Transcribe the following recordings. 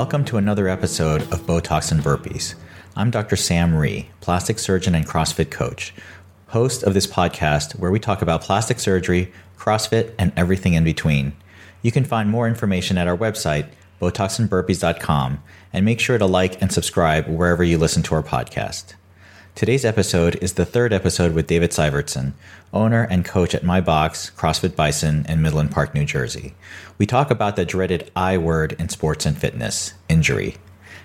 Welcome to another episode of Botox and Burpees. I'm Dr. Sam Rhee, plastic surgeon and CrossFit coach, host of this podcast where we talk about plastic surgery, CrossFit, and everything in between. You can find more information at our website, botoxandburpees.com, and make sure to like and subscribe wherever you listen to our podcast. Today's episode is the third episode with David Syvertson, owner and coach at My Box, CrossFit Bison in Midland Park, New Jersey. We talk about the dreaded I word in sports and fitness injury,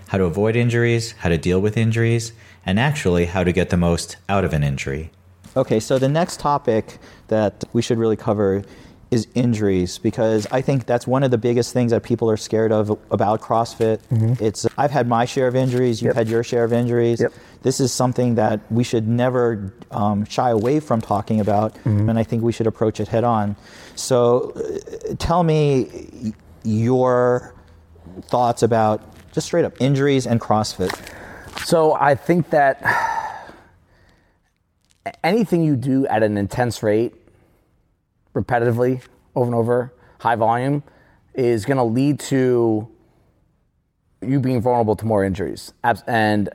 how to avoid injuries, how to deal with injuries, and actually how to get the most out of an injury. Okay, so the next topic that we should really cover is injuries because I think that's one of the biggest things that people are scared of about CrossFit. Mm-hmm. It's I've had my share of injuries, you've yep. had your share of injuries. Yep. This is something that we should never um, shy away from talking about, mm-hmm. and I think we should approach it head on. So, uh, tell me your thoughts about just straight up injuries and CrossFit. So I think that anything you do at an intense rate repetitively over and over, high volume, is going to lead to you being vulnerable to more injuries. And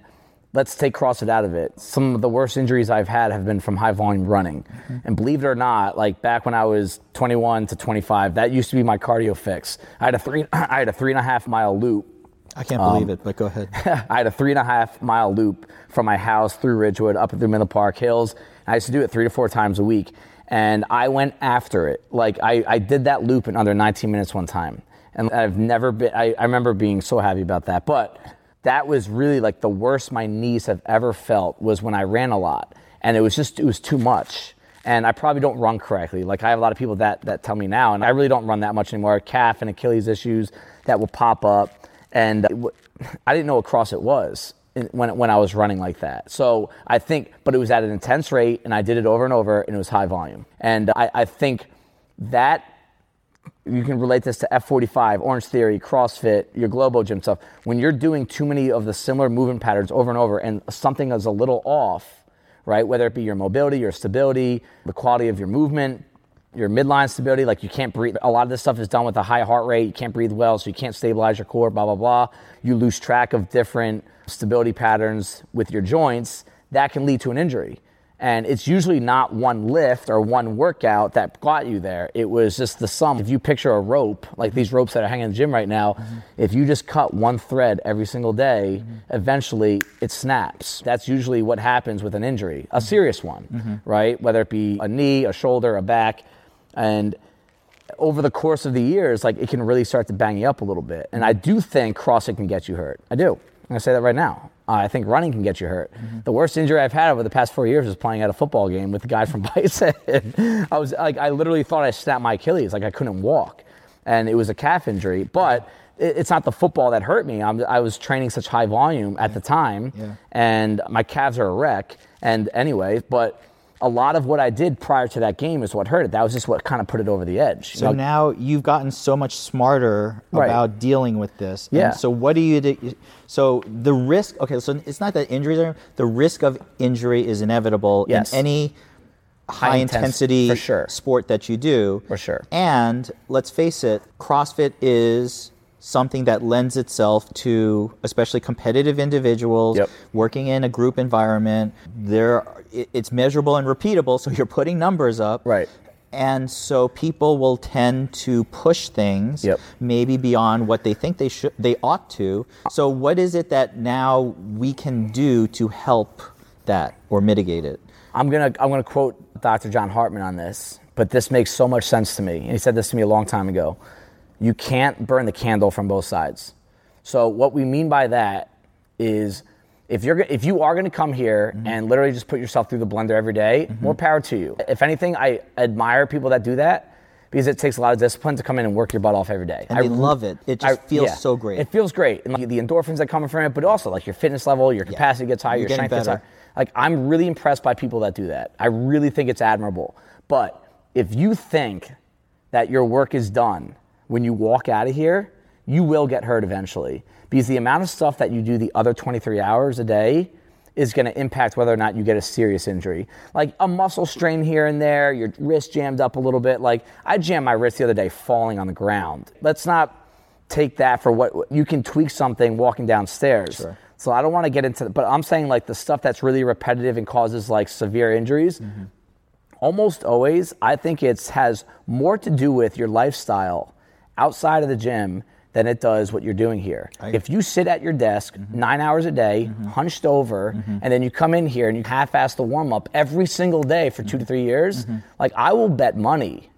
let's take CrossFit out of it. Some of the worst injuries I've had have been from high volume running. Mm-hmm. And believe it or not, like back when I was 21 to 25, that used to be my cardio fix. I had a three, I had a three and a half mile loop. I can't believe um, it, but go ahead. I had a three and a half mile loop from my house through Ridgewood up through Middle Park Hills. I used to do it three to four times a week and I went after it. Like I, I did that loop in under 19 minutes one time, and I've never been. I, I remember being so happy about that. But that was really like the worst my knees have ever felt was when I ran a lot, and it was just it was too much. And I probably don't run correctly. Like I have a lot of people that that tell me now, and I really don't run that much anymore. Calf and Achilles issues that will pop up, and uh, I didn't know what CrossFit was when, when I was running like that. So I think, but it was at an intense rate and I did it over and over and it was high volume. And I, I think that you can relate this to F45, Orange Theory, CrossFit, your Globo Gym stuff. When you're doing too many of the similar movement patterns over and over and something is a little off, right? Whether it be your mobility, your stability, the quality of your movement, your midline stability, like you can't breathe. A lot of this stuff is done with a high heart rate. You can't breathe well, so you can't stabilize your core, blah, blah, blah. You lose track of different stability patterns with your joints. That can lead to an injury. And it's usually not one lift or one workout that got you there. It was just the sum. If you picture a rope, like these ropes that are hanging in the gym right now, mm-hmm. if you just cut one thread every single day, mm-hmm. eventually it snaps. That's usually what happens with an injury, a mm-hmm. serious one, mm-hmm. right? Whether it be a knee, a shoulder, a back and over the course of the years, like it can really start to bang you up a little bit. And I do think CrossFit can get you hurt. I do. I'm gonna say that right now. Uh, I think running can get you hurt. Mm-hmm. The worst injury I've had over the past four years was playing at a football game with the guy from Bison. I was like, I literally thought I snapped my Achilles, like I couldn't walk, and it was a calf injury. But it's not the football that hurt me. I'm, i was training such high volume at yeah. the time, yeah. and my calves are a wreck. And anyway, but a lot of what I did prior to that game is what hurt it. That was just what kind of put it over the edge. So know? now you've gotten so much smarter right. about dealing with this. Yeah. And so what do you do? So the risk, okay, so it's not that injuries are, the risk of injury is inevitable yes. in any high, high intensity sure. sport that you do. For sure. And let's face it, CrossFit is something that lends itself to especially competitive individuals yep. working in a group environment. There, it's measurable and repeatable, so you're putting numbers up. Right. And so people will tend to push things yep. maybe beyond what they think they should they ought to. So what is it that now we can do to help that or mitigate it? I'm gonna I'm gonna quote Dr. John Hartman on this, but this makes so much sense to me. And he said this to me a long time ago you can't burn the candle from both sides. So what we mean by that is if you're if you are going to come here mm-hmm. and literally just put yourself through the blender every day, mm-hmm. more power to you. If anything, I admire people that do that because it takes a lot of discipline to come in and work your butt off every day. And I love it. It just I, feels yeah, so great. It feels great, and like the endorphins that come from it, but also like your fitness level, your capacity yeah. gets higher, you're your strength gets higher. Like I'm really impressed by people that do that. I really think it's admirable. But if you think that your work is done when you walk out of here, you will get hurt eventually. Because the amount of stuff that you do the other 23 hours a day is going to impact whether or not you get a serious injury. Like a muscle strain here and there, your wrist jammed up a little bit. Like I jammed my wrist the other day falling on the ground. Let's not take that for what you can tweak something walking downstairs. Sure. So I don't want to get into, but I'm saying like the stuff that's really repetitive and causes like severe injuries. Mm-hmm. Almost always, I think it has more to do with your lifestyle outside of the gym than it does what you're doing here. if you sit at your desk Mm-hmm. nine hours a day, hunched over, and then you come in here and you half-ass the warm-up every single day for two to three years, Mm-hmm. like I will bet money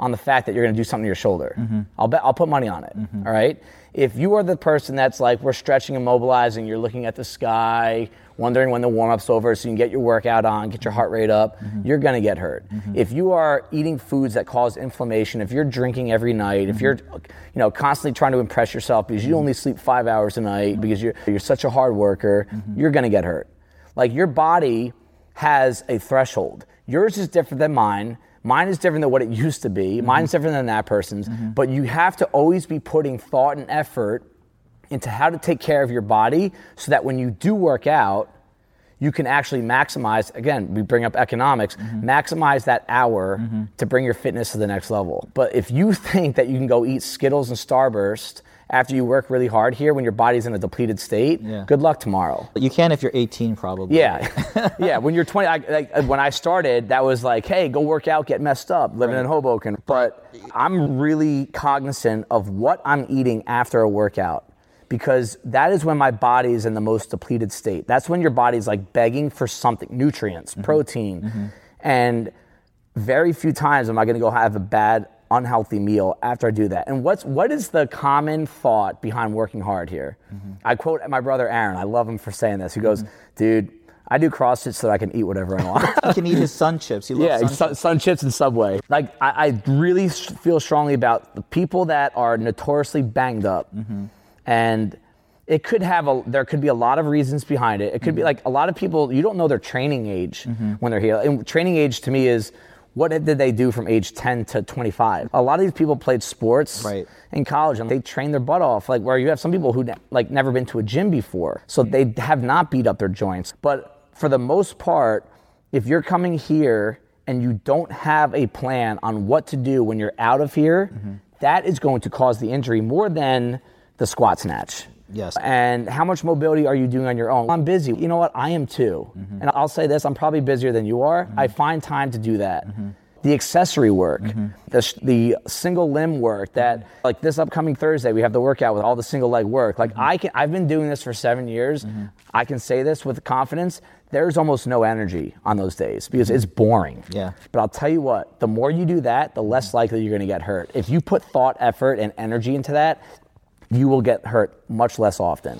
on the fact that you're going to do something to your shoulder. Mm-hmm. I'll bet I'll put money on it. all right. If you are the person that's like we're stretching and mobilizing, you're looking at the sky, wondering when the warm up's over, so you can get your workout on, get your heart rate up, Mm-hmm. you're going to get hurt. If you are eating foods that cause inflammation, if you're drinking every night, if you're Mm-hmm. you know constantly trying to impress yourself because you only sleep five hours a night because you're you're such a hard worker, Mm-hmm. you're going to get hurt. Like your body has a threshold. Yours is different than mine. Mine is different than what it used to be. Mm-hmm. Mine's different than that person's. Mm-hmm. But you have to always be putting thought and effort into how to take care of your body so that when you do work out, you can actually maximize again we bring up economics mm-hmm. maximize that hour to bring your fitness to the next level. But if you think that you can go eat skittles and starburst after you work really hard here when your body's in a depleted state Yeah. good luck tomorrow You can if you're 18, probably. yeah, yeah. When you're 20, I, like, uh, when I started, that was like, hey, go work out, get messed up, living in Hoboken. But I'm really cognizant of what I'm eating after a workout because that is when my body is in the most depleted state. That's when your body's like begging for something, nutrients, protein, and very few times am I going to go have a bad, unhealthy meal after I do that. And what's what is the common thought behind working hard here? I quote my brother Aaron. I love him for saying this. He goes, "Dude, I do CrossFit so that I can eat whatever I want." He can eat his sun chips. He loves yeah, sun sun, sun chips and Subway. Like I, I really feel strongly about the people that are notoriously banged up, Mm-hmm. and it could have a. There could be a lot of reasons behind it. It could be Mm-hmm. like a lot of people. You don't know their training age when they're here. And training age to me is. What did they do from age 10 to 25? A lot of these people played sports Right. in college and they trained their butt off. Like where you have some people who like never been to a gym before, so they have not beat up their joints. But for the most part, if you're coming here and you don't have a plan on what to do when you're out of here, mm-hmm. that is going to cause the injury more than the squat snatch. Yes. And how much mobility are you doing on your own? I'm busy. You know what? I am too. Mm-hmm. And I'll say this I'm probably busier than you are. Mm-hmm. I find time to do that. Mm-hmm. The accessory work, the, sh- the single limb work that, like this upcoming Thursday, we have the workout with all the single leg work. Like I can, I've been doing this for seven years. I can say this with confidence. There's almost no energy on those days because it's boring. Yeah. But I'll tell you what, the more you do that, the less likely you're going to get hurt. If you put thought, effort, and energy into that, you will get hurt much less often.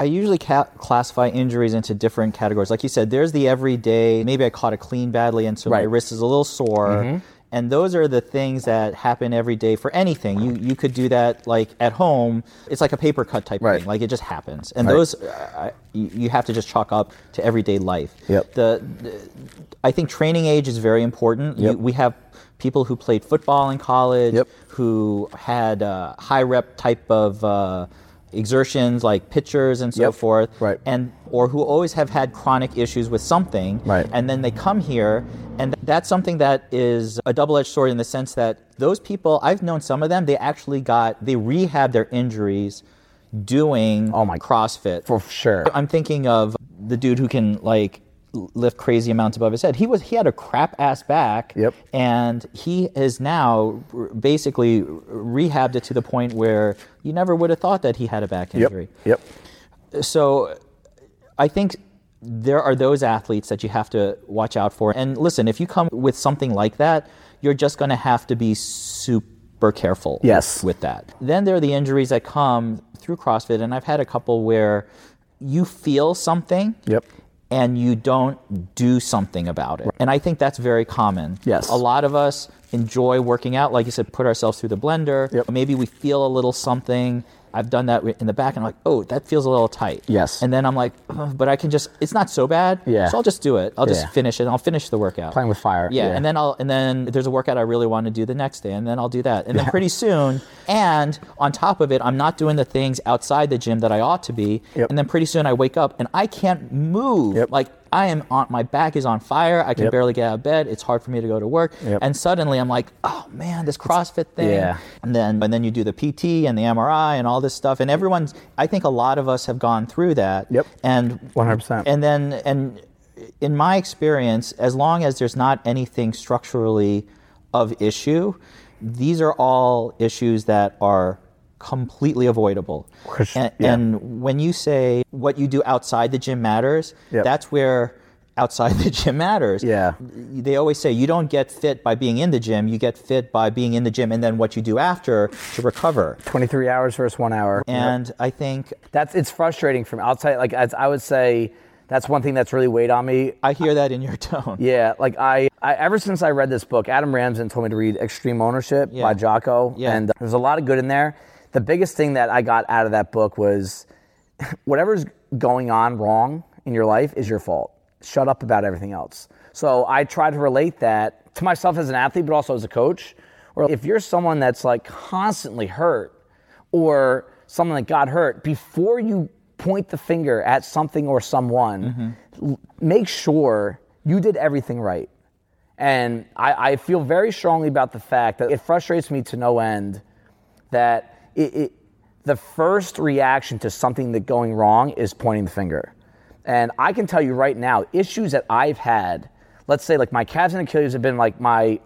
I usually ca- classify injuries into different categories. Like you said, there's the everyday, maybe I caught a clean badly and so my Right. Mm-hmm. wrist is a little sore. And those are the things that happen every day for anything. You you could do that like at home. It's like a paper cut type Right. thing. Like it just happens. And Right. those uh, you, you have to just chalk up to everyday life. Yep. The, the I think training age is very important. You- Yep. we have people who played football in college Yep. who had uh, high rep type of uh, exertions like pitchers and so Yep. forth Right. and or who always have had chronic issues with something Right. and then they come here and that's something that is a double-edged sword in the sense that those people i've known some of them they actually got they rehab their injuries doing Oh my- crossfit For sure. i'm thinking of the dude who can like lift crazy amounts above his head he was he had a crap ass back Yep. and he is now basically rehabbed it to the point where you never would have thought that he had a back injury Yep. so I think there are those athletes that you have to watch out for. And listen, if you come with something like that, you're just going to have to be super careful Yes. with that. Then there are the injuries that come through CrossFit, and I've had a couple where you feel something Yep. And you don't do something about it. And I think that's very common. Yes. A lot of us enjoy working out, like you said, put ourselves through the blender. Yep. Maybe we feel a little something. I've done that in the back, and I'm like, oh, that feels a little tight. Yes. And then I'm like, "Ugh, but I can just, it's not so bad. Yeah. So I'll just do it. I'll just Yeah. finish it. I'll finish the workout. Playing with fire. Yeah, Yeah. and then I'll and then there's a workout I really want to do the next day, and then I'll do that, and then pretty soon, and on top of it, I'm not doing the things outside the gym that I ought to be, Yep. and then pretty soon I wake up and I can't move. Yep. Like I am on my back is on fire. I can Yep. barely get out of bed. It's hard for me to go to work. Yep. And suddenly I'm like, oh man, this CrossFit thing. Yeah. And then and then you do the PT and the MRI and all this stuff. And everyone's I think a lot of us have gone through that. Yep. And 100%. And then and in my experience, as long as there's not anything structurally of issue, these are all issues that are completely avoidable. And, yeah. and when you say what you do outside the gym matters, Yep. that's where outside the gym matters. Yeah. They always say you don't get fit by being in the gym, you get fit by being in the gym and then what you do after to recover. 23 hours versus one hour. And I think that's it's frustrating from outside. Like as I would say, that's one thing that's really weighed on me. I hear that in your tone. Yeah, like I, I ever since I read this book, Adam Ramsden told me to read Extreme Ownership Yeah. by Jocko, Yeah. and there's a lot of good in there. The biggest thing that I got out of that book was whatever's going on wrong in your life is your fault. Shut up about everything else. So I try to relate that to myself as an athlete, but also as a coach. Or if you're someone that's like constantly hurt, or someone that got hurt, before you point the finger at something or someone, mm-hmm. l- make sure you did everything right. And I, I feel very strongly about the fact that it frustrates me to no end that it, it, the first reaction to something that going wrong is pointing the finger. And I can tell you right now, issues that I've had, let's say like my calves and Achilles have been like my, you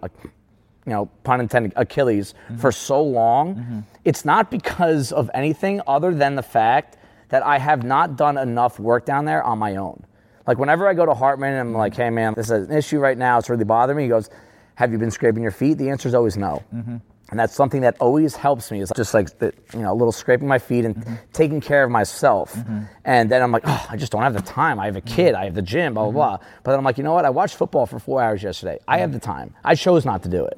know, pun intended, Achilles mm-hmm. for so long. Mm-hmm. It's not because of anything other than the fact that I have not done enough work down there on my own. Like whenever I go to Hartman and I'm like, mm-hmm. hey man, this is an issue right now, it's really bothering me. He goes, have you been scraping your feet? The answer is always no. And that's something that always helps me is just like the, you know a little scraping my feet and mm-hmm. taking care of myself. Mm-hmm. And then I'm like, oh, I just don't have the time. I have a mm-hmm. kid. I have the gym. Blah blah blah. But then I'm like, you know what? I watched football for four hours yesterday. I have the time. I chose not to do it.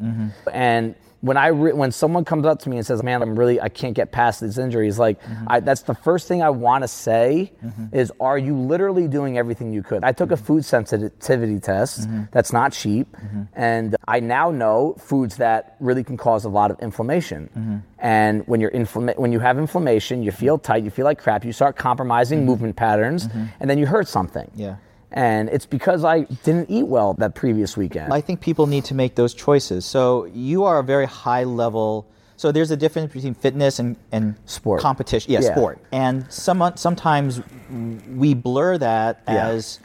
And when I re- when someone comes up to me and says, "Man, I'm really I can't get past these injuries," like mm-hmm. I, that's the first thing I want to say mm-hmm. is, "Are you literally doing everything you could?" I took a mm-hmm. food sensitivity test. That's not cheap, and I now know foods that really can cause a lot of inflammation. And when you're inflama- when you have inflammation, you feel tight, you feel like crap, you start compromising movement patterns, and then you hurt something. Yeah. And it's because I didn't eat well that previous weekend. I think people need to make those choices. So you are a very high level. So there's a difference between fitness and, and Sport. competition. Yeah, Yeah. sport. And some, sometimes we blur that Yeah. as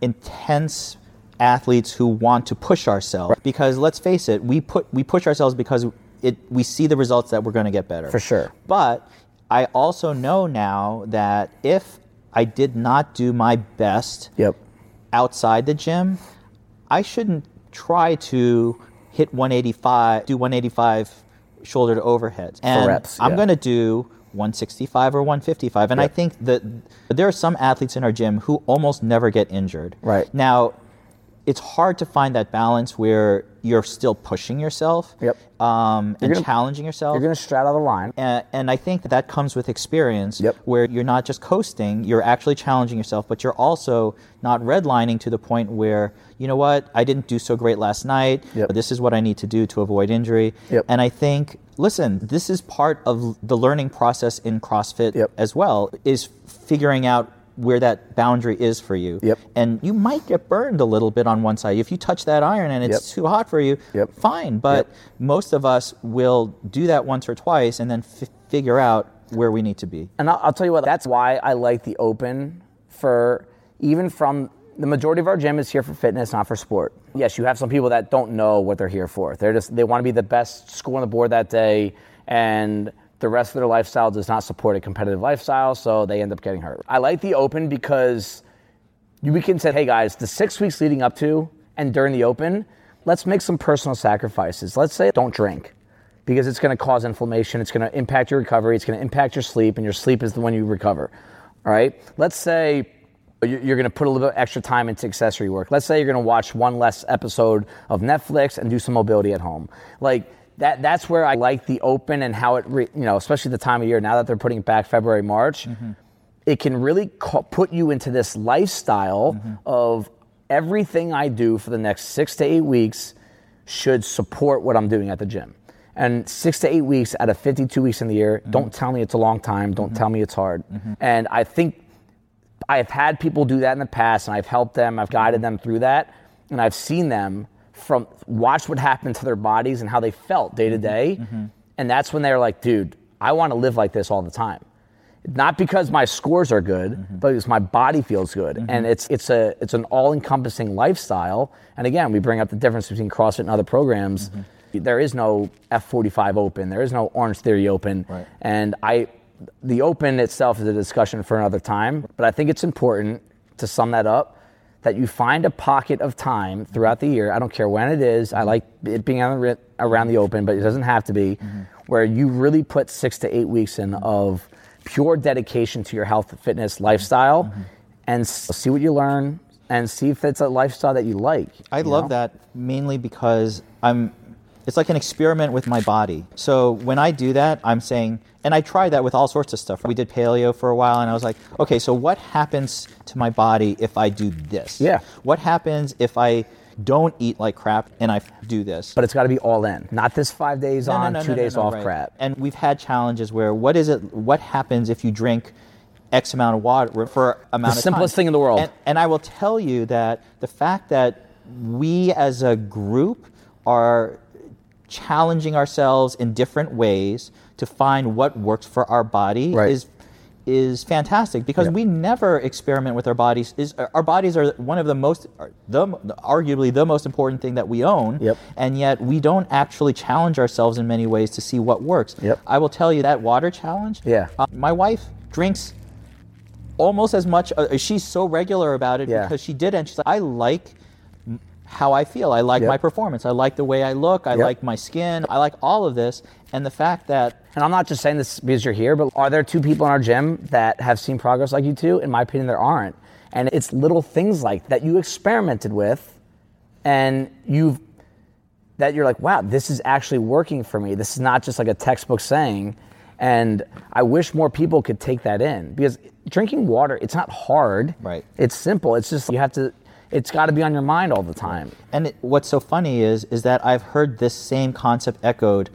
intense athletes who want to push ourselves. Because let's face it, we put we push ourselves because it we see the results that we're going to get better. For sure. But I also know now that if I did not do my best yep. Outside the gym, I shouldn't try to hit 185, do 185 shoulder to overheads. And reps, I'm going to do 165 or 155. And I think that there are some athletes in our gym who almost never get injured. Right. Now, it's hard to find that balance where you're still pushing yourself Yep. um, and gonna- challenging yourself. You're going to straddle the line. And, and I think that, that comes with experience, Yep. where you're not just coasting, you're actually challenging yourself, but you're also not redlining to the point where, you know what, I didn't do so great last night, Yep. but this is what I need to do to avoid injury. Yep. And I think, listen, this is part of the learning process in CrossFit as well, is figuring out where that boundary is for you. Yep. And you might get burned a little bit on one side. If you touch that iron and it's Yep. too hot for you, Yep. fine. But most of us will do that once or twice and then f- figure out where we need to be. And I'll, I'll tell you what, that's why I like the open for even from the majority of our gym is here for fitness, not for sport. Yes, you have some people that don't know what they're here for. They're just they want to be the best score on the board that day, and the rest of their lifestyle does not support a competitive lifestyle, so they end up getting hurt. I like the open because we can say, hey guys, the six weeks leading up to and during the open, let's make some personal sacrifices. Let's say don't drink because it's going to cause inflammation. It's going to impact your recovery. It's going to impact your sleep, and your sleep is the one you recover. All right. Let's say you- you're going to put a little bit extra time into accessory work. Let's say you're going to watch one less episode of Netflix and do some mobility at home. Like that. That's where I like the open and how it, re, you know, especially the time of year now that they're putting it back February, March. Mm-hmm. It can really ca- put you into this lifestyle mm-hmm. of everything I do for the next six to eight weeks should support what I'm doing at the gym. And six to eight weeks out of 52 weeks in the year, don't mm-hmm. tell me it's a long time. Don't tell me it's hard. And I think I've had people do that in the past, and I've helped them. I've guided them through that, and I've seen them from watch what happened to their bodies and how they felt day to mm-hmm. day, mm-hmm. and that's when they're like, dude, I want to live like this all the time. Not because my scores are good, mm-hmm. but because my body feels good, and it's it's a it's an all encompassing lifestyle. And again, we bring up the difference between CrossFit and other programs. There is no F45 Open. There is no Orange Theory Open. Right. And I, the Open itself is a discussion for another time. But I think it's important to sum that up that you find a pocket of time throughout the year. I don't care when it is. I mm-hmm. like it being on the, ri- around the Open, but it doesn't have to be. Mm-hmm. Where you really put six to eight weeks in of pure dedication to your health, fitness, mm-hmm. lifestyle, and see what you learn and see if it's a lifestyle that you like. I you love know? that mainly because I'm it's like an experiment with my body. So when I do that, I'm saying and I tried that with all sorts of stuff. We did paleo for a while and I was like, okay, so what happens to my body if I do this? Yeah. What happens if I don't eat like crap and I do this? But it's got to be all in, not this five days No, on, no, two no, no, days off right. crap. And we've had challenges where what is it? What happens if you drink X amount of water for amount The of simplest time? thing in the world. And, and I will tell you that the fact that we as a group are challenging ourselves in different ways to find what works for our body Right. is is fantastic because Yeah. we never experiment with our bodies is our bodies are one of the most the arguably the most important thing that we own Yep. and yet we don't actually challenge ourselves in many ways to see what works Yep. i will tell you that water challenge Yeah. uh, my wife drinks almost as much uh, she's so regular about it Yeah. because she did and she's like i like how i feel i like Yep. my performance i like the way i look i Yep. like my skin i like all of this and the fact that And I'm not just saying this because you're here, but are there two people in our gym that have seen progress like you two? In my opinion, there aren't. And it's little things like that you experimented with and you've that you're like, wow, this is actually working for me. This is not just like a textbook saying. And I wish more people could take that in because drinking water, it's not hard. Right. It's simple. It's just you have to it's got to be on your mind all the time. And it, what's so funny is is that I've heard this same concept echoed.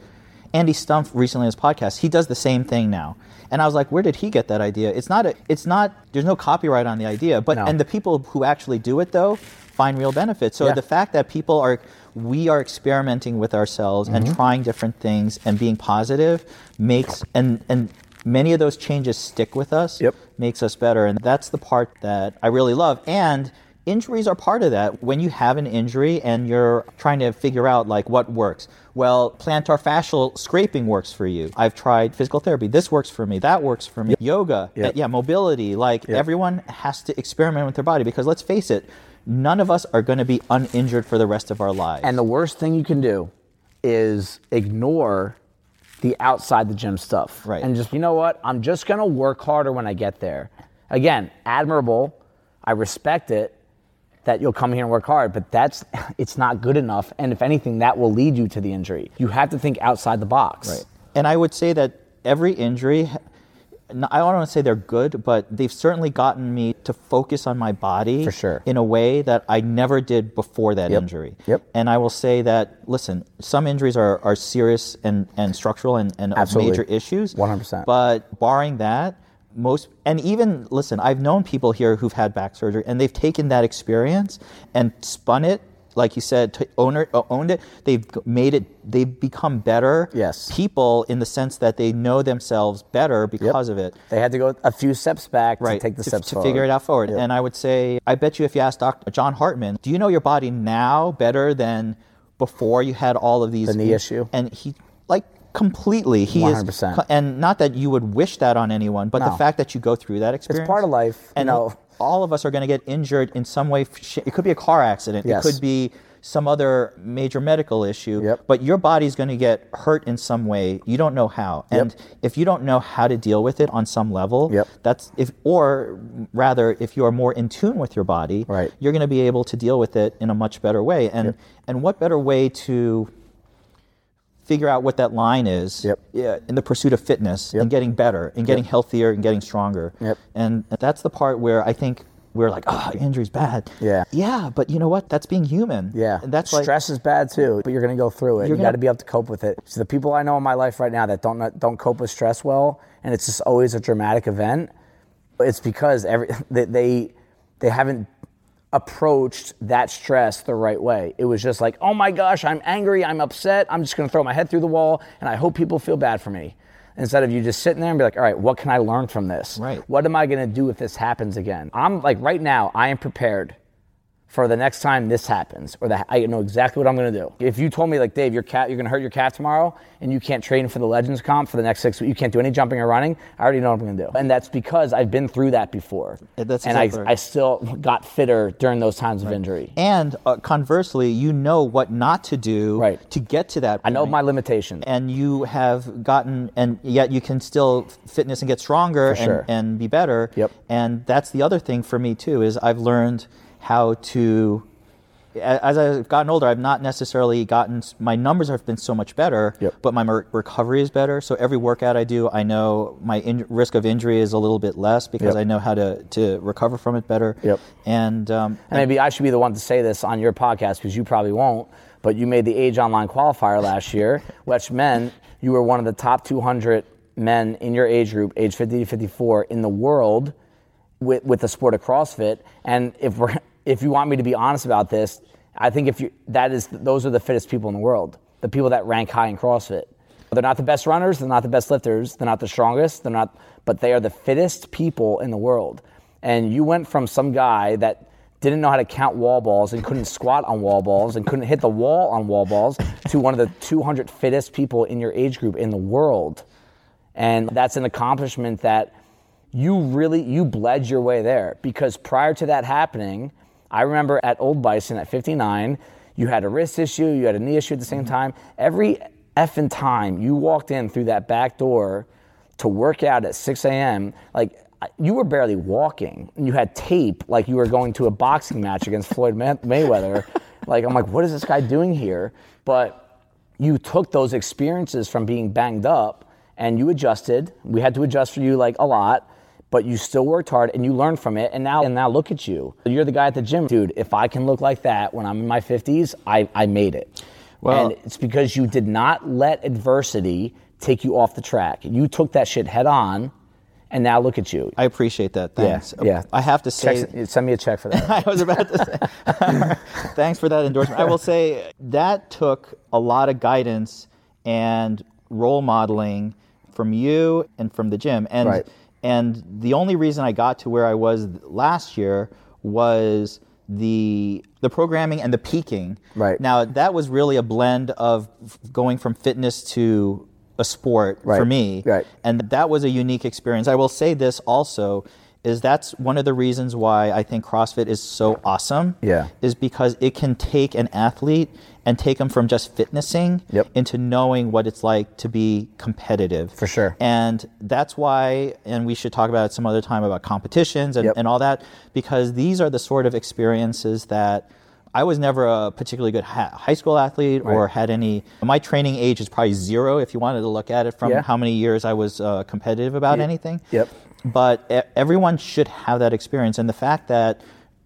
Andy Stumpf recently on his podcast, he does the same thing now. And I was like, where did he get that idea? It's not a, it's not there's no copyright on the idea, but No. and the people who actually do it though find real benefit. So Yeah. the fact that people are we are experimenting with ourselves Mm-hmm. and trying different things and being positive makes and and many of those changes stick with us Yep. makes us better and that's the part that I really love and injuries are part of that when you have an injury and you're trying to figure out like what works well plantar fascial scraping works for you i've tried physical therapy this works for me that works for me yoga uh, Yep. yeah mobility like everyone has to experiment with their body because let's face it none of us are going to be uninjured for the rest of our lives And the worst thing you can do is ignore the outside the gym stuff. Right. And just, you know what? I'm just going to work harder when I get there. Again, admirable. I respect it that you'll come here and work hard, but that's it's not good enough. And if anything, that will lead you to the injury. You have to think outside the box. Right. And I would say that every injury, I don't want to say they're good, but they've certainly gotten me to focus on my body For sure. in a way that I never did before that Yep. injury. Yep. And I will say that, listen, some injuries are, are serious and, and structural and, and Absolutely. major issues. 100%. But barring that, most and even listen, I've known people here who've had back surgery and they've taken that experience and spun it, like you said, to owner, uh, owned it. They've made it. They've become better Yes. people in the sense that they know themselves better because of it. They had to go a few steps back Right, to take the to, steps to forward. figure it out forward. And I would say, I bet you, if you ask Dr. John Hartman, do you know your body now better than before you had all of these The knee issue? And he, like, completely, he is, 100%. and not that you would wish that on anyone, but the fact that you go through that experience, It's part of life, you And all of us are going to get injured in some way. It could be a car accident. Yes. It could be some other major medical issue. Yep. But your body's going to get hurt in some way. You don't know how. And if you don't know how to deal with it on some level, Yep. that's if or rather if you are more in tune with your body, Right. you're going to be able to deal with it in a much better way. And and what better way to figure out what that line is Yep. yeah, in the pursuit of fitness Yep. and getting better and getting healthier and getting stronger. Yep. And that's the part where I think we're like, oh, injury's bad. Yeah. Yeah, but you know what? That's being human. Yeah, And that's like stress is bad too, but you're going to go through it. You're you got to be able to cope with it. So the people I know in my life right now that don't don't cope with stress well, and it's just always a dramatic event. It's because every they they, they haven't approached that stress the right way. It was just like, oh my gosh, I'm angry, I'm upset, I'm just gonna throw my head through the wall, and I hope people feel bad for me. Instead of you just sitting there and be like, all right, what can I learn from this? Right. What am I gonna do if this happens again? I'm like, right now, I am prepared for the next time this happens, or that I know exactly what I'm going to do. If you told me like Dave, your cat, you're going to hurt your cat tomorrow, and you can't train for the Legends comp for the next six weeks, you can't do any jumping or running. I already know what I'm going to do, and that's because I've been through that before, that's and exactly I, right. I still got fitter during those times of injury. And uh, conversely, you know what not to do Right. to get to that. I know my limitations. and you have gotten and yet you can still fitness and get stronger and, sure. and be better Yep. and that's the other thing for me too is i've learned how to as i've gotten older i've not necessarily gotten my numbers have been so much better Yep. but my recovery is better so every workout i do i know my in- risk of injury is a little bit less because Yep. i know how to, to recover from it better Yep. and um, And maybe I should be the one to say this on your podcast because you probably won't. But you made the Age Online qualifier last year, which meant you were one of the top 200 men in your age group, age 50 to 54, in the world with, with the sport of CrossFit. And if we're if you want me to be honest about this, I think if you that is those are the fittest people in the world, the people that rank high in CrossFit. They're not the best runners, they're not the best lifters, they're not the strongest, they're not, but they are the fittest people in the world. And you went from some guy that didn't know how to count wall balls and couldn't squat on wall balls and couldn't hit the wall on wall balls to one of the 200 fittest people in your age group in the world. And that's an accomplishment that you really you bled your way there because prior to that happening, I remember at Old Bison at 59, you had a wrist issue, you had a knee issue at the same mm-hmm. time. Every effing time you walked in through that back door to work out at 6 a.m., like you were barely walking. And you had tape like you were going to a boxing match against Floyd May- Mayweather. like I'm like, what is this guy doing here? But you took those experiences from being banged up and you adjusted. We had to adjust for you like a lot, but you still worked hard and you learned from it. And now, and now look at you. You're the guy at the gym, dude. If I can look like that when I'm in my 50s, I, I made it. Well- and it's because you did not let adversity take you off the track. You took that shit head on, and now look at you. i appreciate that thanks yeah. i have to say send me a check for that. I was about to say. Thanks for that endorsement. I will say that took a lot of guidance and role modeling from you and from the gym. And Right. And the only reason I got to where I was last year was the the programming and the peaking. Right. Now that was really a blend of going from fitness to a sport for me. Right. And that was a unique experience. I will say this also is that's one of the reasons why I think CrossFit is so awesome. Yeah. Is because it can take an athlete and take them from just fitnessing Yep. into knowing what it's like to be competitive. For sure. And that's why, and we should talk about it some other time about competitions and, Yep. and all that, because these are the sort of experiences that I was never a particularly good ha- high school athlete or Right. had any. My training age is probably zero if you wanted to look at it from Yeah. how many years I was uh, competitive about anything. Yep. But everyone should have that experience. And the fact that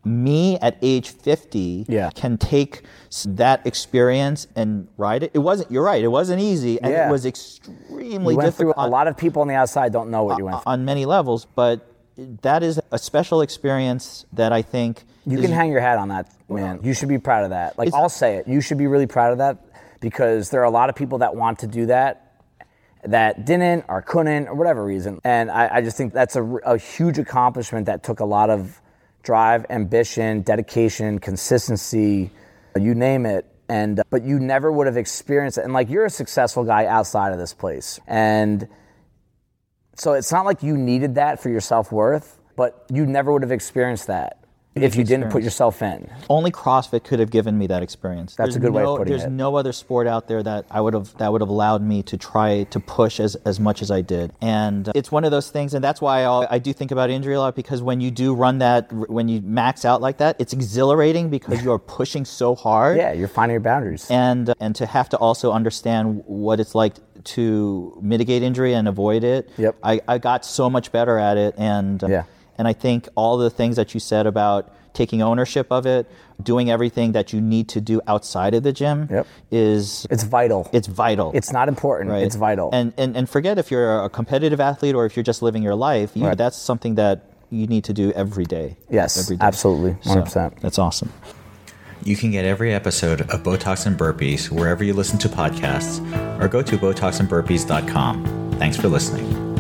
me at age 50 Yeah. can take that experience and ride it. It wasn't, you're right, it wasn't easy and Yeah. it was extremely You went through difficult a lot of people on the outside don't know what you uh, went uh, through. on many levels, but that is a special experience that I think You is- can hang your hat on that, man. You should be proud of that. Like I'll say it. You should be really proud of that because there are a lot of people that want to do that that didn't or couldn't or whatever reason. And I, I just think that's a huge accomplishment that took a lot of drive, ambition, dedication, consistency, you name it. And uh, but you never would have experienced it. And like you're a successful guy outside of this place, and so it's not like you needed that for your self worth, but you never would have experienced that if you didn't put yourself in. only CrossFit could have given me that experience. That's a good way of no, putting There's it. no other sport out there that I would have that would have allowed me to try to push as, as much as I did. And uh, it's one of those things, and that's why I'll, I do think about injury a lot because when you do run that, when you max out like that, it's exhilarating because you're pushing so hard. Yeah, you're finding your boundaries. and and to have to also understand what it's like to mitigate injury and avoid it. Yep. I, I got so much better at it, and uh, Yeah. And I think all the things that you said about taking ownership of it, doing everything that you need to do outside of the gym, Yep. is it's vital. it's vital. It's not important. Right. It's vital. And, and and forget if you're a competitive athlete or if you're just living your life. You, Right. That's something that you need to do every day. Yes, every day. absolutely, 100%. that's awesome. You can get every episode of Botox and Burpees wherever you listen to podcasts or go to BotoxandBurpees.com. Thanks for listening.